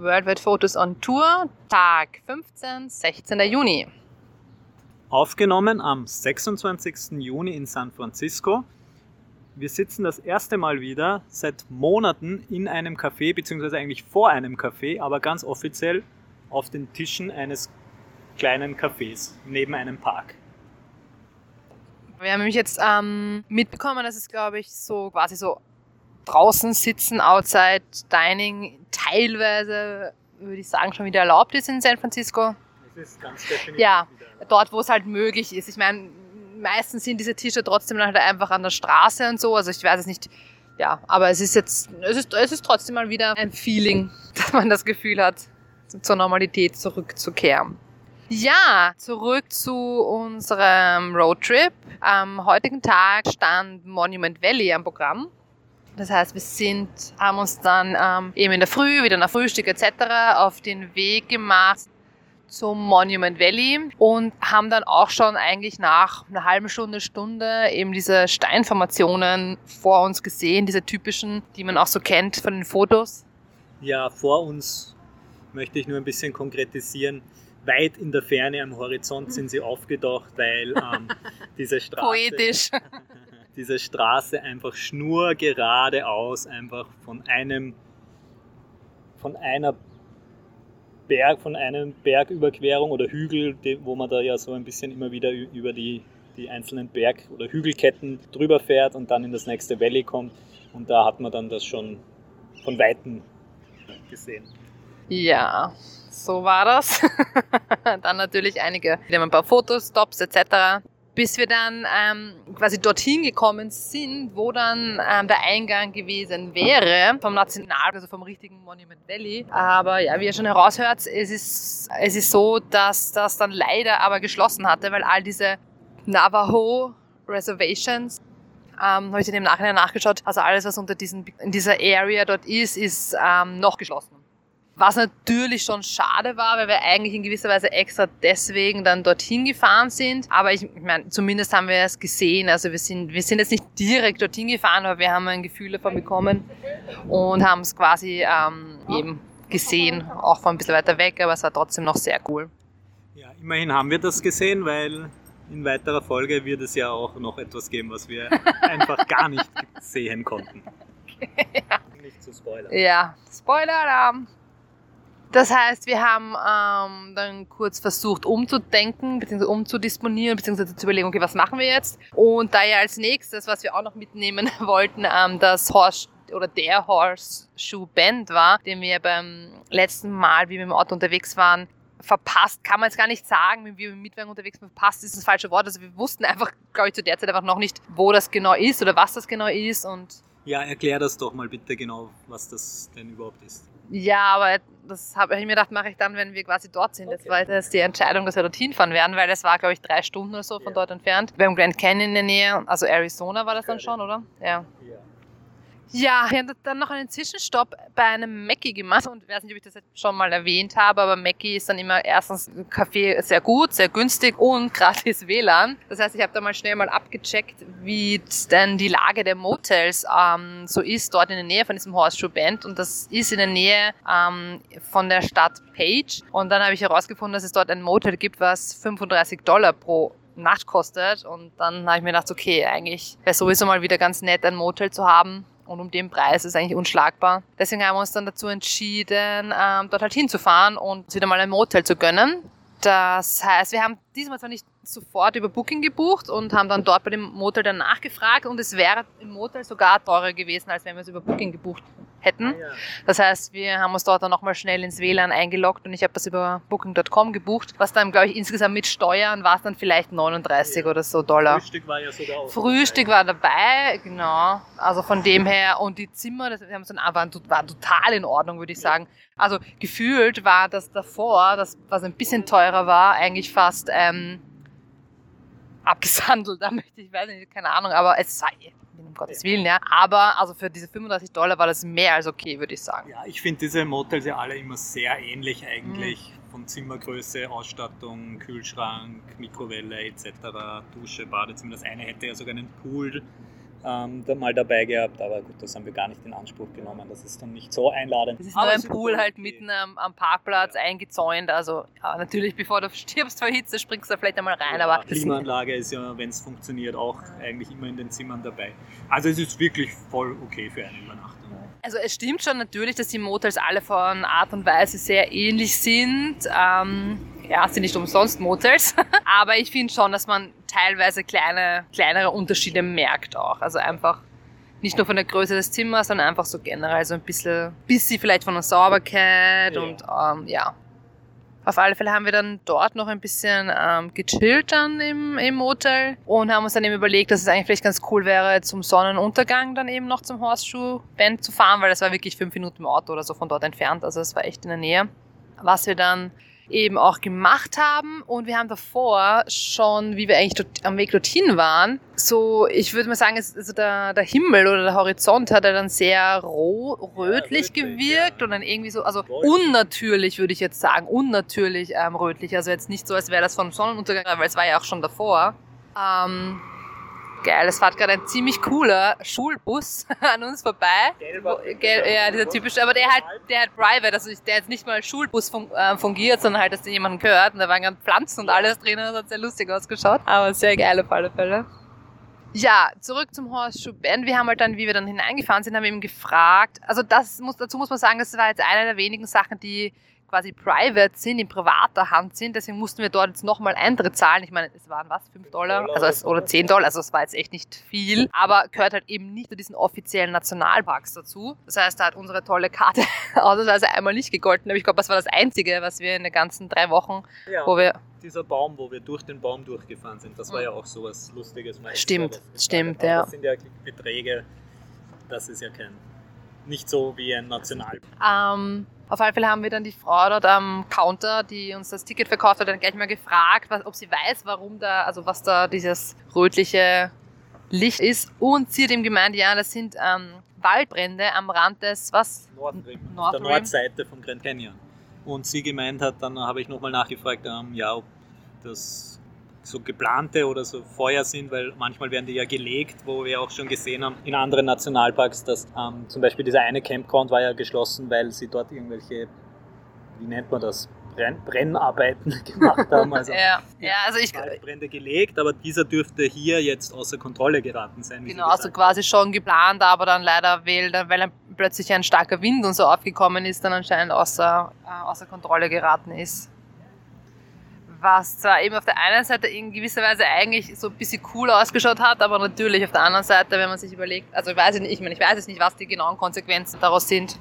Worldwide Photos on Tour, Tag 15, 16. Juni. Aufgenommen am 26. Juni in San Francisco. Wir sitzen das erste Mal wieder seit Monaten in einem Café, beziehungsweise eigentlich vor einem Café, aber ganz offiziell auf den Tischen eines kleinen Cafés neben einem Park. Wir haben nämlich jetzt ähm, mitbekommen, dass es, glaube ich, so quasi so draußen sitzen, outside dining, teilweise, würde ich sagen, schon wieder erlaubt ist in San Francisco. Das ist ganz definitiv. Ja, dort, wo es halt möglich ist. Ich meine, meistens sind diese Tische trotzdem halt einfach an der Straße und so. Also ich weiß es nicht. Ja, aber es ist jetzt, es ist, es ist trotzdem mal wieder ein Feeling, dass man das Gefühl hat, zur Normalität zurückzukehren. Ja, zurück zu unserem Roadtrip. Am heutigen Tag stand Monument Valley am Programm. Das heißt, wir sind, haben uns dann ähm, eben in der Früh, wieder nach Frühstück etc. auf den Weg gemacht zum Monument Valley und haben dann auch schon eigentlich nach einer halben Stunde, Stunde eben diese Steinformationen vor uns gesehen, diese typischen, die man auch so kennt von den Fotos. Ja, vor uns möchte ich nur ein bisschen konkretisieren weit in der Ferne am Horizont sind sie aufgedacht, weil ähm, diese Straße. Poetisch. diese Straße einfach schnurgeradeaus einfach von einem von einer Berg, von einem Bergüberquerung oder Hügel, wo man da ja so ein bisschen immer wieder über die, die einzelnen Berg- oder Hügelketten drüber fährt und dann in das nächste Valley kommt. Und da hat man dann das schon von Weitem gesehen. Ja, so war das. dann natürlich einige, wieder ein paar Fotostops etc. Bis wir dann ähm, quasi dorthin gekommen sind, wo dann ähm, der Eingang gewesen wäre vom National, also vom richtigen Monument Valley. Aber ja, wie ihr schon heraushört, es ist, es ist so, dass das dann leider aber geschlossen hatte, weil all diese Navajo Reservations ähm, habe ich dann im Nachhinein nachgeschaut. Also alles, was unter diesen, in dieser Area dort ist, ist ähm, noch geschlossen. Was natürlich schon schade war, weil wir eigentlich in gewisser Weise extra deswegen dann dorthin gefahren sind. Aber ich, ich meine, zumindest haben wir es gesehen. Also wir sind, wir sind jetzt nicht direkt dorthin gefahren, aber wir haben ein Gefühl davon bekommen und haben es quasi ähm, eben gesehen, auch von ein bisschen weiter weg, aber es war trotzdem noch sehr cool. Ja, immerhin haben wir das gesehen, weil in weiterer Folge wird es ja auch noch etwas geben, was wir einfach gar nicht sehen konnten. ja. Nicht zu spoilern. Ja, Spoiler-Alarm. Das heißt, wir haben ähm, dann kurz versucht umzudenken, beziehungsweise umzudisponieren, beziehungsweise zu überlegen, okay, was machen wir jetzt? Und da ja als nächstes, was wir auch noch mitnehmen wollten, ähm, das Horse oder der Horseshoe Band war, den wir beim letzten Mal, wie wir im Auto unterwegs waren, verpasst, kann man jetzt gar nicht sagen, wie wir im Mietwagen unterwegs waren, verpasst ist das falsche Wort. Also wir wussten einfach, glaube ich, zu der Zeit einfach noch nicht, wo das genau ist oder was das genau ist und ja, erklär das doch mal bitte genau, was das denn überhaupt ist. Ja, aber das habe ich mir gedacht, mache ich dann, wenn wir quasi dort sind. Das war jetzt die Entscheidung, dass wir dorthin fahren werden, weil es war, glaube ich, drei Stunden oder so von yeah. dort entfernt. Wir haben Grand Canyon in der Nähe, also Arizona war das dann schon, oder? Ja. Yeah. Ja, wir haben dann noch einen Zwischenstopp bei einem Mackie gemacht. Und ich weiß nicht, ob ich das jetzt schon mal erwähnt habe, aber Mackie ist dann immer erstens Kaffee sehr gut, sehr günstig und gratis WLAN. Das heißt, ich habe da mal schnell mal abgecheckt, wie denn die Lage der Motels ähm, so ist, dort in der Nähe von diesem Horseshoe Band. Und das ist in der Nähe ähm, von der Stadt Page. Und dann habe ich herausgefunden, dass es dort ein Motel gibt, was 35 Dollar pro Nacht kostet. Und dann habe ich mir gedacht, okay, eigentlich wäre sowieso mal wieder ganz nett, ein Motel zu haben und um den Preis ist eigentlich unschlagbar. Deswegen haben wir uns dann dazu entschieden, ähm, dort halt hinzufahren und uns wieder mal ein Motel zu gönnen. Das heißt, wir haben diesmal zwar nicht sofort über Booking gebucht und haben dann dort bei dem Motel dann nachgefragt und es wäre im Motel sogar teurer gewesen, als wenn wir es über Booking gebucht hätten. Ah. Das heißt, wir haben uns dort dann nochmal schnell ins WLAN eingeloggt und ich habe das über Booking.com gebucht, was dann, glaube ich, insgesamt mit Steuern war es dann vielleicht 39 ja. oder so Dollar. Frühstück war ja sogar auch Frühstück dabei. war dabei, genau. Also von dem her und die Zimmer, das haben so, waren, waren total in Ordnung, würde ich sagen. Also gefühlt war das davor, das was ein bisschen teurer war, eigentlich fast ähm, abgesandelt. Da möchte ich, weiß nicht, keine Ahnung, aber es sei um Gottes Willen, ja. Aber also für diese 35 Dollar war das mehr als okay, würde ich sagen. Ja, ich finde diese Motels ja alle immer sehr ähnlich eigentlich. Mhm. Von Zimmergröße, Ausstattung, Kühlschrank, Mikrowelle etc., Dusche, Badezimmer. Das eine hätte ja sogar einen Pool ähm, da mal dabei gehabt, aber gut, das haben wir gar nicht in Anspruch genommen. Das ist dann nicht so einladend. Das ist nur aber ein Pool halt mitten am, am Parkplatz Ja. eingezäunt. Also ja, natürlich, bevor du stirbst vor Hitze, springst du vielleicht einmal rein. Ja, aber Klimaanlage ist ja, wenn es funktioniert, auch eigentlich immer in den Zimmern dabei. Also es ist wirklich voll okay für eine Übernachtung. Also es stimmt schon natürlich, dass die Motels alle von Art und Weise sehr ähnlich sind. Ähm, ja, sind nicht umsonst Motels. aber ich finde schon, dass man teilweise kleine, kleinere Unterschiede merkt auch. Also einfach nicht nur von der Größe des Zimmers, sondern einfach so generell so ein bisschen, bisschen vielleicht von der Sauberkeit Ja. und ähm, ja. Auf alle Fälle haben wir dann dort noch ein bisschen ähm, gechillt dann im, im Hotel und haben uns dann eben überlegt, dass es eigentlich vielleicht ganz cool wäre, zum Sonnenuntergang dann eben noch zum Horseshoe Bend zu fahren, weil das war wirklich fünf Minuten im Auto oder so von dort entfernt, also es war echt in der Nähe. Was wir dann eben auch gemacht haben und wir haben davor schon, wie wir eigentlich dort, am Weg dorthin waren, so, ich würde mal sagen, es, also der, der Himmel oder der Horizont hat ja dann sehr roh, rötlich rötlich, gewirkt ja. und dann irgendwie so, also Golden. unnatürlich würde ich jetzt sagen, unnatürlich ähm, rötlich, also jetzt nicht so, als wäre das vom Sonnenuntergang, weil es war ja auch schon davor. Ähm, geil, es fährt gerade ein ziemlich cooler Schulbus an uns vorbei. Wo- Gell, ja, dieser typische, aber der halt, der halt private, also der jetzt nicht mal als Schulbus fun äh, fungiert, sondern halt, dass der jemanden gehört und da waren ganz Pflanzen und alles drin, das hat sehr lustig ausgeschaut, aber sehr geil auf alle Fälle. Ja, zurück zum Horseshoe Bend. Wir haben halt dann, wie wir dann hineingefahren sind, haben wir eben gefragt. Also das muss, dazu muss man sagen, das war jetzt eine der wenigen Sachen, die quasi private sind, in privater Hand sind. Deswegen mussten wir dort jetzt nochmal Eintritt zahlen. Ich meine, es waren was, 5 Dollar? Also es, oder 10 Dollar, also es war jetzt echt nicht viel. Aber gehört halt eben nicht zu diesen offiziellen Nationalparks dazu. Das heißt, da hat unsere tolle Karte ausnahmsweise einmal nicht gegolten. Aber ich glaube, das war das Einzige, was wir in den ganzen drei Wochen, Ja, wo wir dieser Baum, wo wir durch den Baum durchgefahren sind, das war Mhm. ja auch sowas Lustiges. mal Stimmt, was stimmt, haben. ja. Das sind ja Beträge, das ist ja kein, nicht so wie ein Nationalpark. Ähm, auf alle Fälle haben wir dann die Frau dort am Counter, die uns das Ticket verkauft hat, dann gleich mal gefragt, was, ob sie weiß, warum da, also was da dieses rötliche Licht ist. Und sie hat ihm gemeint, ja, das sind ähm, Waldbrände am Rand des, was? Nordrim, auf North der. Nordseite vom Grand Canyon. Und sie gemeint hat, dann habe ich nochmal nachgefragt, ähm, ja, ob das so geplante oder so Feuer sind, weil manchmal werden die ja gelegt, wo wir auch schon gesehen haben in anderen Nationalparks, dass ähm, zum Beispiel dieser eine Campground war ja geschlossen, weil sie dort irgendwelche, wie nennt man das, Brenn Brennarbeiten gemacht haben. Also Ja, ja, also ich, Waldbrände gelegt, aber dieser dürfte hier jetzt außer Kontrolle geraten sein. genau, also quasi schon geplant, aber dann leider, weil, weil dann plötzlich ein starker Wind und so aufgekommen ist, dann anscheinend außer, äh, außer Kontrolle geraten ist. Was zwar eben auf der einen Seite in gewisser Weise eigentlich so ein bisschen cool ausgeschaut hat, aber natürlich auf der anderen Seite, wenn man sich überlegt, also ich weiß es nicht, ich meine, ich weiß jetzt nicht, was die genauen Konsequenzen daraus sind.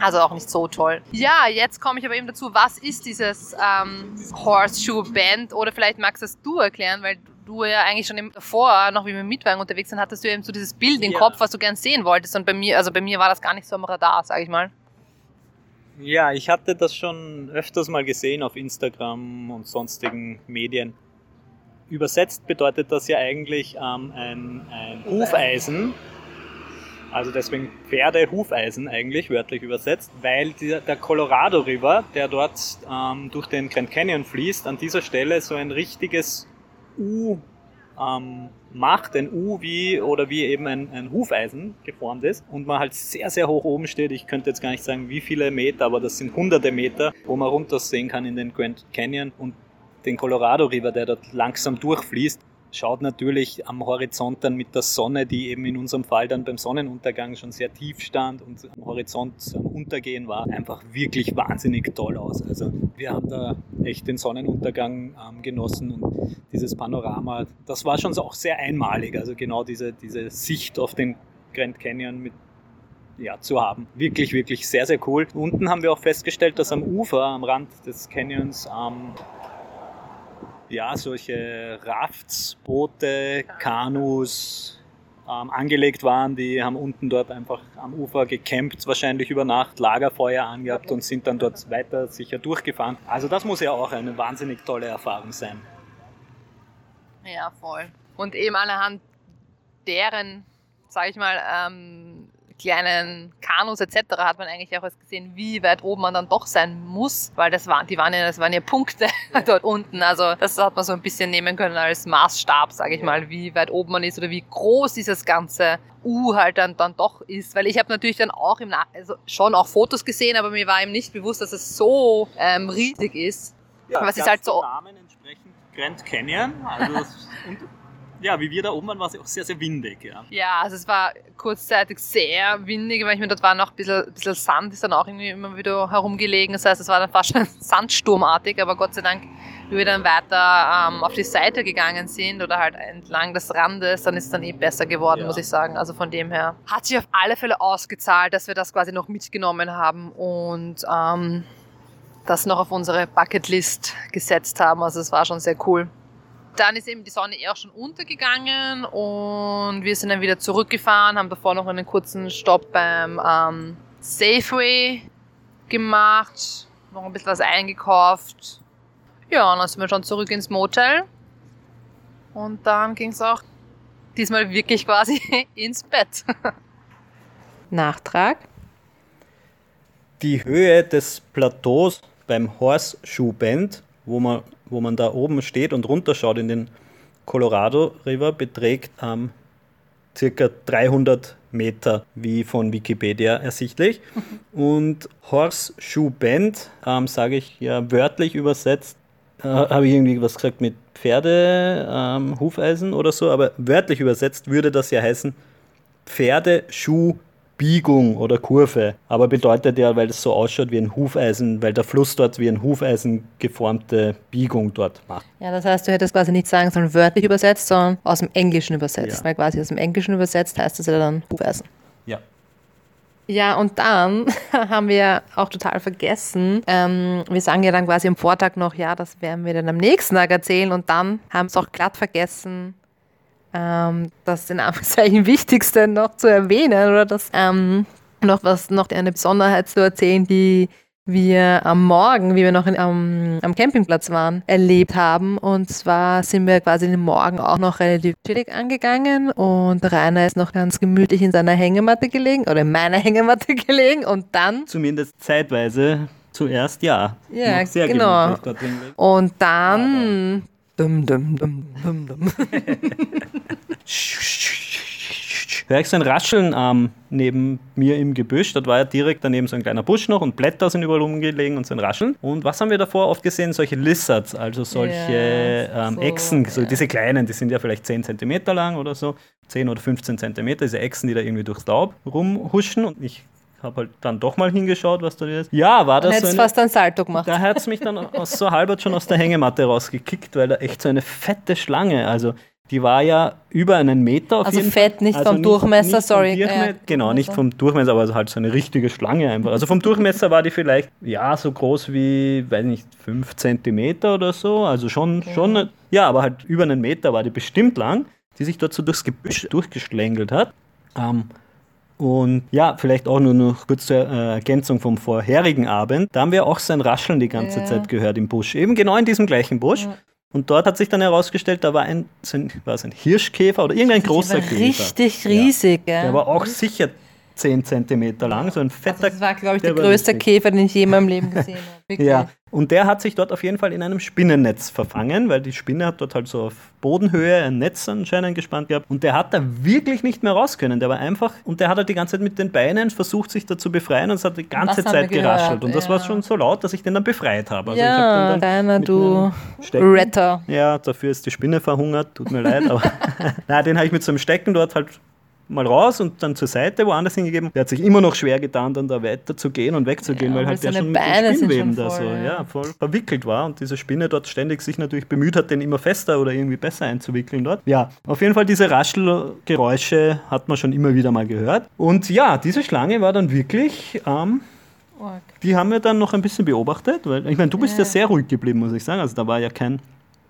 Also auch nicht so toll. Ja, jetzt komme ich aber eben dazu, was ist dieses ähm, Horseshoe Band? Oder vielleicht magst das du erklären, weil du ja eigentlich schon im- davor, noch wie wir mit Mitwagen unterwegs sind, hattest du eben so dieses Bild im Ja. Kopf, was du gern sehen wolltest. Und bei mir, also bei mir war das gar nicht so am Radar, sage ich mal. Ja, ich hatte das schon öfters mal gesehen auf Instagram und sonstigen Medien. Übersetzt bedeutet das ja eigentlich ähm, ein, ein Hufeisen, also deswegen Pferde-Hufeisen eigentlich, wörtlich übersetzt, weil der, der Colorado River, der dort ähm, durch den Grand Canyon fließt, an dieser Stelle so ein richtiges U ähm, macht, ein U wie oder wie eben ein, ein Hufeisen geformt ist und man halt sehr, sehr hoch oben steht. Ich könnte jetzt gar nicht sagen, wie viele Meter, aber das sind hunderte Meter, wo man runtersehen kann in den Grand Canyon und den Colorado River, der dort langsam durchfließt. Schaut natürlich am Horizont dann mit der Sonne, die eben in unserem Fall dann beim Sonnenuntergang schon sehr tief stand und am Horizont am Untergehen war, einfach wirklich wahnsinnig toll aus. Also wir haben da echt den Sonnenuntergang ähm, genossen und dieses Panorama, das war schon auch sehr einmalig. Also genau diese, diese Sicht auf den Grand Canyon mit ja, zu haben. Wirklich, wirklich sehr, sehr cool. Unten haben wir auch festgestellt, dass am Ufer, am Rand des Canyons, ähm, ja, solche Rafts, Boote, Kanus ähm, angelegt waren. Die haben unten dort einfach am Ufer gecampt, wahrscheinlich über Nacht, Lagerfeuer angehabt und sind dann dort weiter sicher durchgefahren. Also das muss ja auch eine wahnsinnig tolle Erfahrung sein. Ja, voll. Und eben anhand deren, sage ich mal, ähm, kleinen Kanus etc. hat man eigentlich auch erst gesehen, wie weit oben man dann doch sein muss, weil das waren, die waren ja, das waren ja Punkte dort unten. Also das hat man so ein bisschen nehmen können als Maßstab, sage ich mal, wie weit oben man ist oder wie groß dieses ganze U halt dann, dann doch ist. Weil ich habe natürlich dann auch im Nach also schon auch Fotos gesehen, aber mir war eben nicht bewusst, dass es so ähm, riesig ist. Ja, Was ist halt so- Namen entsprechend Grand Canyon. Also ja, wie wir da oben waren, war es auch sehr, sehr windig. Ja. Ja, also es war kurzzeitig sehr windig, weil ich mir dort war noch ein bisschen, ein bisschen Sand, ist dann auch irgendwie immer wieder herumgelegen. Das heißt, es war dann fast schon sandsturmartig, aber Gott sei Dank, wie wir dann weiter ähm, auf die Seite gegangen sind oder halt entlang des Randes, dann ist es dann eh besser geworden, Ja. muss ich sagen. Also von dem her hat sich auf alle Fälle ausgezahlt, dass wir das quasi noch mitgenommen haben und ähm, das noch auf unsere Bucketlist gesetzt haben. Also es war schon sehr cool. Dann ist eben die Sonne eher schon untergegangen und wir sind dann wieder zurückgefahren, haben davor noch einen kurzen Stopp beim ähm, Safeway gemacht, noch ein bisschen was eingekauft. Ja, und dann sind wir schon zurück ins Motel. Und dann ging es auch diesmal wirklich quasi ins Bett. Nachtrag. Die Höhe des Plateaus beim Horseshoe Bend, wo man, wo man da oben steht und runterschaut in den Colorado River, beträgt ähm, circa 300 Meter, wie von Wikipedia ersichtlich. Und Horseshoe Bend, ähm, sage ich ja wörtlich übersetzt, äh, habe ich irgendwie was gesagt mit Pferde, ähm, Hufeisen oder so, aber wörtlich übersetzt würde das ja heißen Pferdeschuhbiegung oder Kurve. Aber bedeutet ja, weil es so ausschaut wie ein Hufeisen, weil der Fluss dort wie ein Hufeisen geformte Biegung dort macht. Ja, das heißt, du hättest quasi nicht sagen sollen wörtlich übersetzt, sondern aus dem Englischen übersetzt. Ja. Weil quasi aus dem Englischen übersetzt heißt das ja dann Hufeisen. Ja. Ja, und dann haben wir auch total vergessen. Ähm, wir sagen ja dann quasi am Vortag noch, ja, das werden wir dann am nächsten Tag erzählen. Und dann haben es auch glatt vergessen, ähm, das in Anführungszeichen Wichtigste noch zu erwähnen oder das ähm, noch was, noch eine Besonderheit zu erzählen, die wir am Morgen, wie wir noch in, am, am Campingplatz waren, erlebt haben. Und zwar sind wir quasi den Morgen auch noch relativ chillig angegangen und Rainer ist noch ganz gemütlich in seiner Hängematte gelegen oder in meiner Hängematte gelegen und dann Zumindest zeitweise zuerst ja. Ja, sehr genau. und dann dum, dum, dum, dum, dum. Hör ich so ein Rascheln ähm, neben mir im Gebüsch. Dort war ja direkt daneben so ein kleiner Busch noch und Blätter sind überall rumgelegen und so ein Rascheln. Und was haben wir davor oft gesehen? Solche Lizards, also solche Ja, ähm, so, Echsen, so ja. diese kleinen, die sind ja vielleicht 10 cm lang oder so. 10 oder 15 cm, diese Echsen, die da irgendwie durchs Laub rumhuschen. Und ich habe halt dann doch mal hingeschaut, was da ist. Ja, war das so hättest eine, fast ein Salto gemacht. da hat es mich dann aus, so halbert schon aus der Hängematte rausgekickt, weil da echt so eine fette Schlange, also die war ja über einen Meter auf Also jeden fett, Fall. nicht vom Durchmesser, vom sorry. Durchme Ja, genau, nicht vom Durchmesser, aber halt so eine richtige Schlange einfach. Also vom Durchmesser war die vielleicht, ja, so groß wie, weiß nicht, 5 Zentimeter oder so. Also schon, schon, ja, aber halt über einen Meter war die bestimmt lang, die sich dort so durchs Gebüsch durchgeschlängelt hat. Ähm, und ja, vielleicht auch nur noch kurz zur äh, Ergänzung vom vorherigen Abend. Da haben wir auch so ein Rascheln die ganze Ja. Zeit gehört im Busch. Eben genau in diesem gleichen Busch. Ja. Und dort hat sich dann herausgestellt, da war ein, war es ein Hirschkäfer oder irgendein großer Käfer. richtig riesig, gell? Der war auch sicher 10 Zentimeter lang, so ein fetter Also das war, glaube ich, der der war größte. Käfer, den ich je in meinem Leben gesehen habe. Wirklich. Ja, und der hat sich dort auf jeden Fall in einem Spinnennetz verfangen, weil die Spinne hat dort halt so auf Bodenhöhe ein Netz anscheinend gespannt gehabt und der hat da wirklich nicht mehr raus können. Der war einfach, und der hat halt die ganze Zeit mit den Beinen versucht, sich da zu befreien und es hat die ganze das Zeit geraschelt. Und das war ja. schon so laut, dass ich den dann befreit habe. Also hab ja, deiner, mit du Retter. Ja, dafür ist die Spinne verhungert, tut mir leid, aber Nein, den habe ich mit so einem Stecken dort halt mal raus und dann zur Seite woanders hingegeben. Der hat sich immer noch schwer getan, dann da weiter zu gehen und wegzugehen, Ja, weil halt der schon mit sind Spinnweben da so ja, voll verwickelt war und diese Spinne dort ständig sich natürlich bemüht hat, den immer fester oder irgendwie besser einzuwickeln dort. Ja, auf jeden Fall diese Raschelgeräusche hat man schon immer wieder mal gehört. Und ja, diese Schlange war dann wirklich ähm, die haben wir dann noch ein bisschen beobachtet, weil ich meine, du bist ja. Ja. sehr ruhig geblieben, muss ich sagen. Also da war ja kein,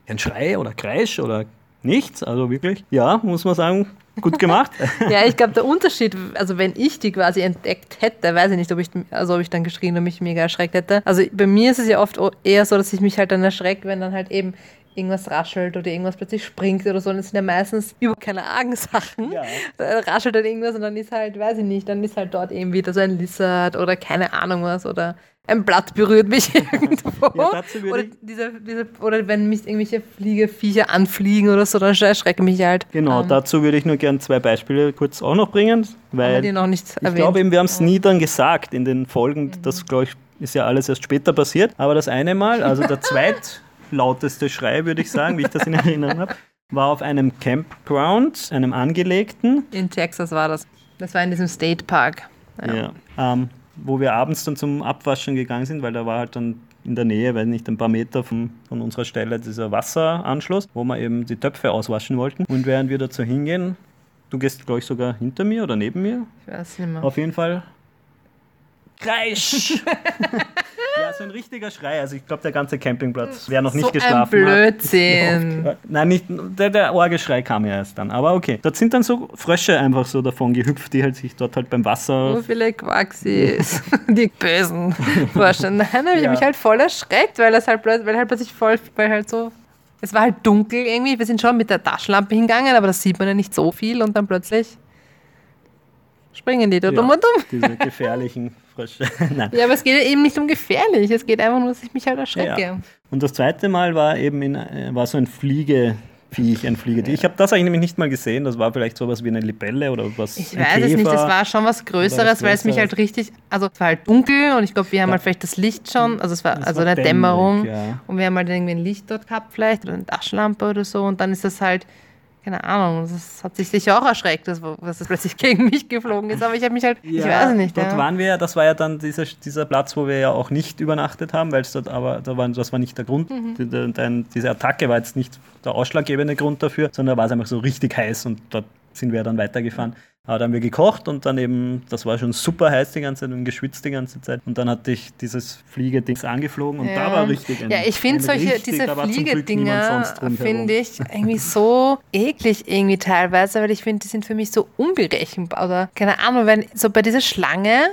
kein Schrei oder Kreisch oder nichts. Also wirklich, ja, muss man sagen, gut gemacht. Ja, ich glaube, der Unterschied, also wenn ich die quasi entdeckt hätte, weiß ich nicht, ob ich, also ob ich dann geschrien und mich mega erschreckt hätte. Also bei mir ist es ja oft eher so, dass ich mich halt dann erschrecke, wenn dann halt eben irgendwas raschelt oder irgendwas plötzlich springt oder so. Und das sind ja meistens über keine Argensachen. Ja. Da raschelt dann irgendwas und dann ist halt, weiß ich nicht, dann ist halt dort eben wieder so ein Lizard oder keine Ahnung was oder ein Blatt berührt mich irgendwo. Ja, oder, diese, diese, oder wenn mich irgendwelche Fliegeviecher anfliegen oder so, dann erschrecke mich halt. Genau, ähm, dazu würde ich nur gerne zwei Beispiele kurz auch noch bringen. Weil noch nicht ich glaube eben, wir haben es nie dann gesagt in den Folgen. Mhm. Das, glaube ich, ist ja alles erst später passiert. Aber das eine Mal, also der zweitlauteste Schrei, würde ich sagen, wie ich das in Erinnerung habe, war auf einem Campground, einem angelegten. In Texas war das. Das war in diesem State Park. Ja. ja ähm, wo wir abends dann zum Abwaschen gegangen sind, weil da war halt dann in der Nähe, weil nicht ein paar Meter von, von unserer Stelle dieser Wasseranschluss, wo wir eben die Töpfe auswaschen wollten. Und während wir dazu hingehen, du gehst, glaube ich, sogar hinter mir oder neben mir. Ich weiß nicht mehr. Auf jeden Fall. Kreisch! Ja, so ein richtiger Schrei. Also ich glaube, der ganze Campingplatz wäre noch nicht so geschlafen. Ein Blödsinn. Hat. Nein, nicht, der, der Orgeschrei kam ja erst dann. Aber okay. Dort sind dann so Frösche einfach so davon gehüpft, die halt sich dort halt beim Wasser. So viele Quaxis. die bösen Frösche. Nein, habe ich ja. mich halt voll erschreckt, weil das halt, weil halt plötzlich voll, weil halt so es war halt dunkel irgendwie. Wir sind schon mit der Taschenlampe hingegangen, aber das sieht man ja nicht so viel und dann plötzlich springen die da ja, dumm und dumm. Diese gefährlichen Frösche. ja, aber es geht eben nicht um gefährlich. Es geht einfach nur, dass ich mich halt erschrecke. Ja. Und das zweite Mal war eben in, äh, war so ein Fliege. Viech, ein Fliegetier. Ich habe das eigentlich nämlich nicht mal gesehen. Das war vielleicht sowas wie eine Libelle oder was. Ich weiß Käfer es nicht. Das war schon was Größeres, weil es mich halt richtig. Also, es war halt dunkel und ich glaube, wir haben ja. halt vielleicht das Licht schon. Also, es war das also war eine Dämmerung. Ja. Und wir haben halt irgendwie ein Licht dort gehabt, vielleicht oder eine Taschenlampe oder so. Und dann ist das halt keine Ahnung, das hat sich sicher auch erschreckt, dass, dass es plötzlich gegen mich geflogen ist, aber ich habe mich halt, ja, ich weiß nicht. Dort ja. waren wir ja, das war ja dann dieser, dieser Platz, wo wir ja auch nicht übernachtet haben, weil es dort aber, da war, das war nicht der Grund, mhm. die, die, diese Attacke war jetzt nicht der ausschlaggebende Grund dafür, sondern da war es einfach so richtig heiß und dort sind wir dann weitergefahren. Aber da haben wir gekocht und dann eben, das war schon super heiß die ganze Zeit und geschwitzt die ganze Zeit. Und dann hatte ich dieses Fliegedings angeflogen und ja. da war richtig ein, Ja, ich finde solche, richtig, diese Fliegedinger, finde ich irgendwie so eklig irgendwie teilweise, weil ich finde, die sind für mich so unberechenbar. Oder keine Ahnung, wenn so bei dieser Schlange,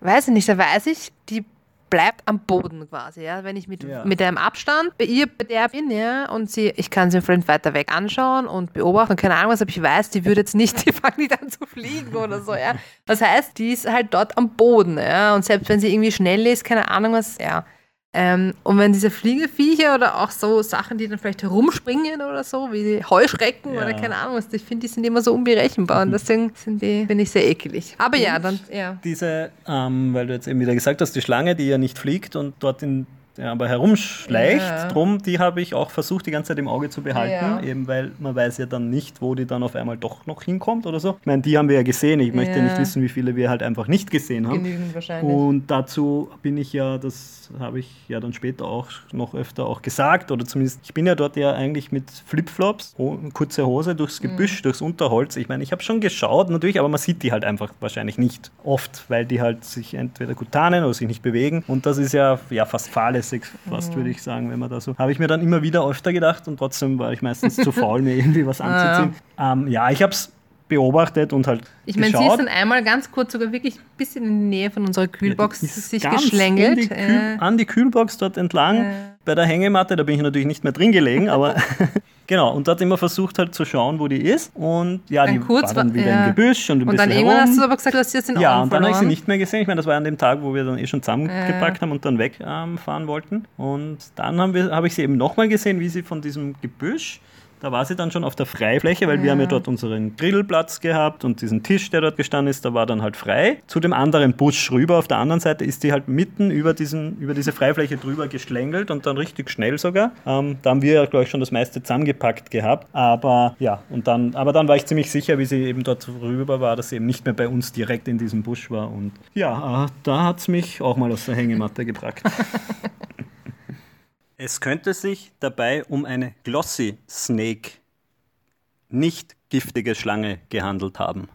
weiß ich nicht, da weiß ich, die bleibt am Boden quasi, ja. Wenn ich mit, ja. mit einem Abstand bei ihr, bei der bin, ja, und sie, ich kann sie vielleicht weiter weg anschauen und beobachten, keine Ahnung was, aber ich weiß, die würde jetzt nicht, die fangen nicht an zu fliegen oder so, ja. Das heißt, die ist halt dort am Boden, ja. Und selbst wenn sie irgendwie schnell ist, keine Ahnung was, ja ähm, und wenn diese Fliegeviecher oder auch so Sachen, die dann vielleicht herumspringen oder so, wie Heuschrecken ja. oder keine Ahnung was, ich finde, die sind immer so unberechenbar und mhm. deswegen sind die, finde ich, sehr ekelig. Aber und ja, dann, ja. Diese, ähm, weil du jetzt eben wieder gesagt hast, die Schlange, die ja nicht fliegt und dort in ja, aber herumschleicht. Ja. Drum, die habe ich auch versucht, die ganze Zeit im Auge zu behalten, ja. eben weil man weiß ja dann nicht, wo die dann auf einmal doch noch hinkommt oder so. Ich meine, die haben wir ja gesehen. Ich möchte ja. nicht wissen, wie viele wir halt einfach nicht gesehen haben. Genügend wahrscheinlich. Und dazu bin ich ja, das habe ich ja dann später auch noch öfter auch gesagt, oder zumindest, ich bin ja dort ja eigentlich mit Flipflops, kurze Hose durchs mhm. Gebüsch, mhm. durchs Unterholz. Ich meine, ich habe schon geschaut natürlich, aber man sieht die halt einfach wahrscheinlich nicht oft, weil die halt sich entweder gut tarnen oder sich nicht bewegen. Und das ist ja, ja fast fahrlässig, fast mhm. würde ich sagen, wenn man da so. Habe ich mir dann immer wieder öfter gedacht und trotzdem war ich meistens zu faul, mir irgendwie was anzuziehen. Ja, ähm, ja ich habe es beobachtet und halt. Ich meine, sie ist dann einmal ganz kurz sogar wirklich ein bisschen in die Nähe von unserer Kühlbox ja, sich geschlängelt. Die Kühl, äh. An die Kühlbox dort entlang. Äh. Bei der Hängematte, da bin ich natürlich nicht mehr drin gelegen, aber genau. Und dort immer versucht halt zu schauen, wo die ist. Und ja, dann die kurz war dann wieder ja. im Gebüsch und ein Und dann irgendwann herum. hast du aber gesagt, du hast sie jetzt in Ja, Augen und dann habe ich sie nicht mehr gesehen. Ich meine, das war an dem Tag, wo wir dann eh schon zusammengepackt äh. haben und dann wegfahren ähm, wollten. Und dann habe hab ich sie eben nochmal gesehen, wie sie von diesem Gebüsch da war sie dann schon auf der Freifläche, weil ja. wir haben ja dort unseren Grillplatz gehabt und diesen Tisch, der dort gestanden ist, da war dann halt frei. Zu dem anderen Busch rüber, auf der anderen Seite ist die halt mitten über, diesen, über diese Freifläche drüber geschlängelt und dann richtig schnell sogar. Ähm, da haben wir ja, glaube ich, schon das meiste zusammengepackt gehabt. Aber ja, und dann, aber dann war ich ziemlich sicher, wie sie eben dort rüber war, dass sie eben nicht mehr bei uns direkt in diesem Busch war. Und ja, äh, da hat es mich auch mal aus der Hängematte gebracht. Es könnte sich dabei um eine Glossy Snake, nicht giftige Schlange, gehandelt haben.